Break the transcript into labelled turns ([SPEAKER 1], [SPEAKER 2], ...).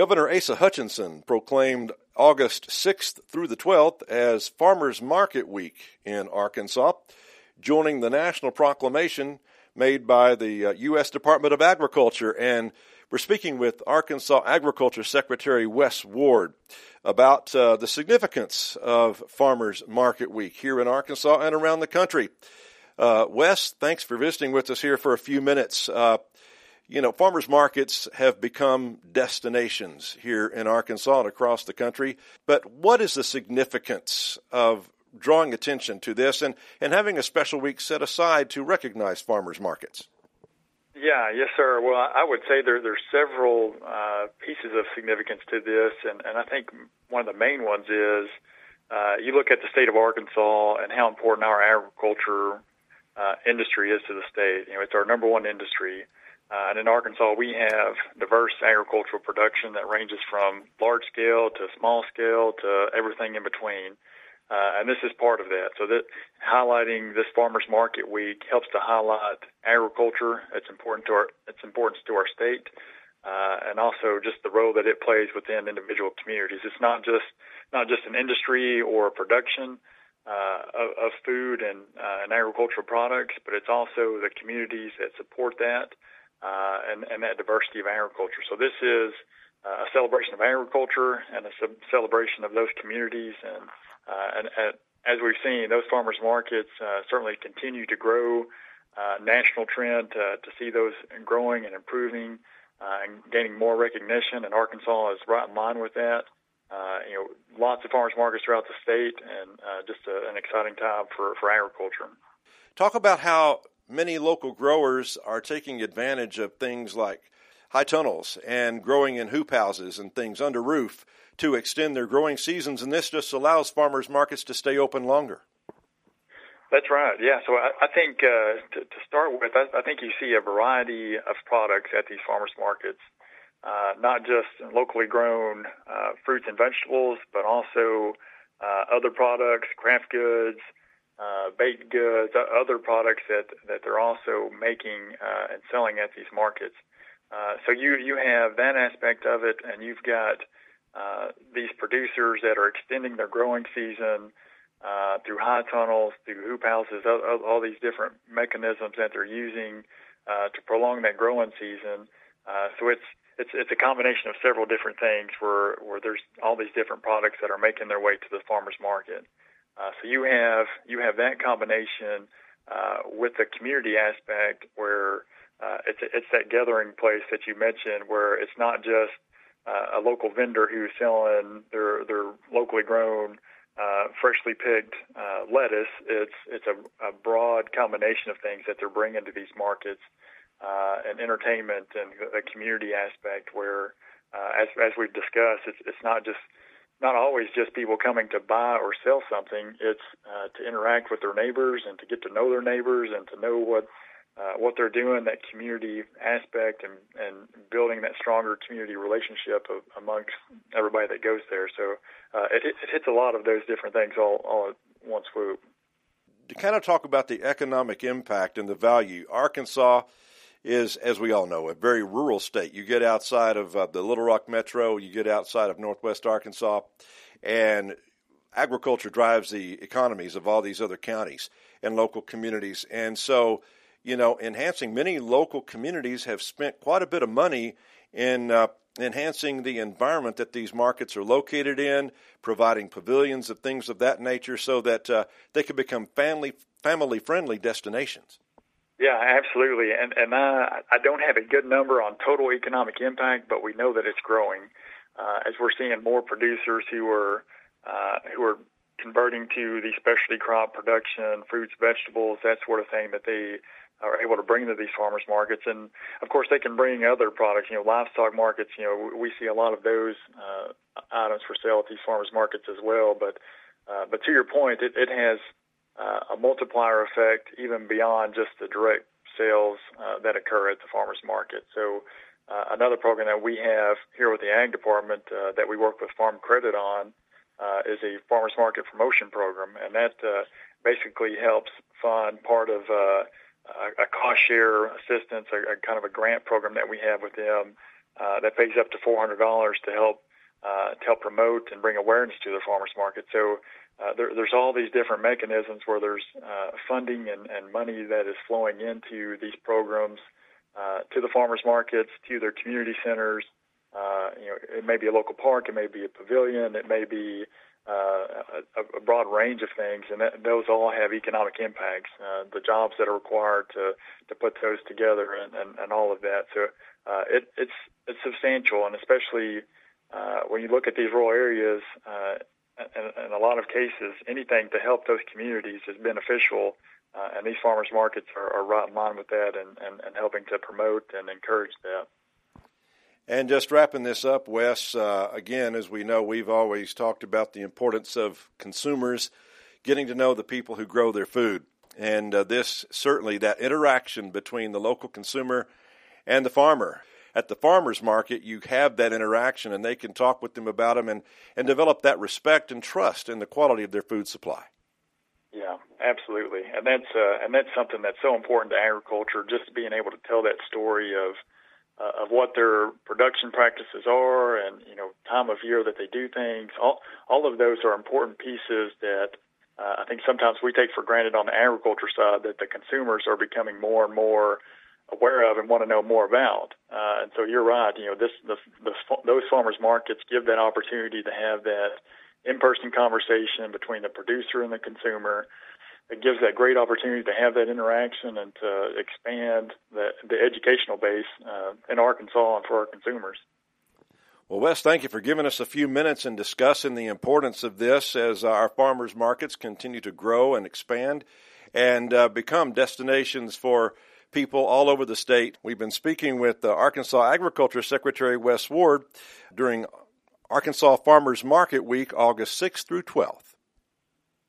[SPEAKER 1] Governor Asa Hutchinson proclaimed August 6th through the 12th as Farmers Market Week in Arkansas, joining the national proclamation made by the uh, U.S. Department of Agriculture. And we're speaking with Arkansas Agriculture Secretary Wes Ward about uh, the significance of Farmers Market Week here in Arkansas and around the country. Uh, Wes, thanks for visiting with us here for a few minutes. Uh, you know, farmers markets have become destinations here in Arkansas and across the country. But what is the significance of drawing attention to this and, and having a special week set aside to recognize farmers markets?
[SPEAKER 2] Yeah, yes, sir. Well, I would say there there's several uh, pieces of significance to this, and, and I think one of the main ones is uh, you look at the state of Arkansas and how important our agriculture uh, industry is to the state. You know, it's our number one industry. Uh, and in Arkansas, we have diverse agricultural production that ranges from large scale to small scale to everything in between. Uh, and this is part of that. So that highlighting this farmers market week helps to highlight agriculture. It's important to our its importance to our state, uh, and also just the role that it plays within individual communities. It's not just not just an industry or production uh, of, of food and, uh, and agricultural products, but it's also the communities that support that uh, and, and that diversity of agriculture. So this is uh, a celebration of agriculture and a celebration of those communities. And, uh, and, and as we've seen, those farmers markets uh, certainly continue to grow. Uh, national trend to, to see those growing and improving uh, and gaining more recognition. And Arkansas is right in line with that. Uh, you know, lots of farmers markets throughout the state, and uh, just a, an exciting time for, for agriculture.
[SPEAKER 1] Talk about how many local growers are taking advantage of things like high tunnels and growing in hoop houses and things under roof to extend their growing seasons, and this just allows farmers markets to stay open longer.
[SPEAKER 2] That's right. Yeah. So I, I think uh, to, to start with, I, I think you see a variety of products at these farmers markets, uh, not just locally grown uh, fruits and vegetables, but also uh, other products, craft goods, uh, baked goods, other products that, that they're also making uh, and selling at these markets. Uh, so you you have that aspect of it, and you've got uh, these producers that are extending their growing season uh, through high tunnels, through hoop houses, all, all these different mechanisms that they're using uh, to prolong that growing season. So it's it's it's a combination of several different things where where there's all these different products that are making their way to the farmers market. Uh, so you have you have that combination uh, with the community aspect where uh, it's it's that gathering place that you mentioned where it's not just uh, a local vendor who's selling their their locally grown uh, freshly picked uh, lettuce. It's it's a, a broad combination of things that they're bringing to these markets, and entertainment and a community aspect where, as as we've discussed, it's it's not just not always just people coming to buy or sell something. It's uh, to interact with their neighbors and to get to know their neighbors and to know what uh, what they're doing, that community aspect, and and building that stronger community relationship of, amongst everybody that goes there. So uh, it, it hits a lot of those different things all all at one swoop.
[SPEAKER 1] To kind of talk about the economic impact and the value, Arkansas is, as we all know, a very rural state. You get outside of uh, the Little Rock Metro, you get outside of Northwest Arkansas, and agriculture drives the economies of all these other counties and local communities. And so, you know, enhancing many local communities have spent quite a bit of money in uh, enhancing the environment that these markets are located in, providing pavilions and things of that nature, so that uh, they can become family family friendly destinations.
[SPEAKER 2] Yeah, absolutely. And and I I don't have a good number on total economic impact, but we know that it's growing uh, as we're seeing more producers who are uh, who are converting to the specialty crop production, fruits, vegetables, that sort of thing that they are able to bring to these farmers markets. And of course, they can bring other products. You know, livestock markets. You know, we see a lot of those uh, items for sale at these farmers markets as well. But uh, but to your point, it, it has uh, a multiplier effect even beyond just the direct sales uh, that occur at the farmers market. So uh, another program that we have here with the Ag Department uh, that we work with Farm Credit on uh, is a farmers market promotion program, and that uh, basically helps fund part of uh, a cost share assistance, a, a kind of a grant program that we have with them uh, that pays up to $400 to help uh, to help promote and bring awareness to the farmers market. So uh, there, there's all these different mechanisms where there's uh, funding and, and money that is flowing into these programs uh, to the farmers markets, to their community centers. Uh, you know, it may be a local park, it may be a pavilion, it may be uh, a, a broad range of things, and that, those all have economic impacts. The jobs that are required to to put those together, and, and, and all of that. So it, it's it's substantial, and especially when you look at these rural areas, in a lot of cases, anything to help those communities is beneficial. Uh, and these farmers markets are, are right in line with that and, and, and helping to promote and encourage that.
[SPEAKER 1] And just wrapping this up, Wes, uh, again, as we know, we've always talked about the importance of consumers getting to know the people who grow their food. And uh, this certainly, that interaction between the local consumer and the farmer. At the farmer's market, you have that interaction and they can talk with them about them and, and develop that respect and trust in the quality of their food supply.
[SPEAKER 2] Yeah, absolutely. And that's, uh, and that's something that's so important to agriculture, just being able to tell that story of, uh, of what their production practices are and you know time of year that they do things all all of those are important pieces that uh, I think sometimes we take for granted on the agriculture side that the consumers are becoming more and more aware of and want to know more about. Uh, and so you're right. You know, this, the, the, those farmers markets give that opportunity to have that in-person conversation between the producer and the consumer. It gives that great opportunity to have that interaction and to expand the, the educational base uh, in Arkansas and for our consumers.
[SPEAKER 1] Well, Wes, thank you for giving us a few minutes and discussing the importance of this as our farmers markets continue to grow and expand and uh, become destinations for people all over the state. We've been speaking with Arkansas Agriculture Secretary Wes Ward during Arkansas Farmers Market Week, August 6th through 12th.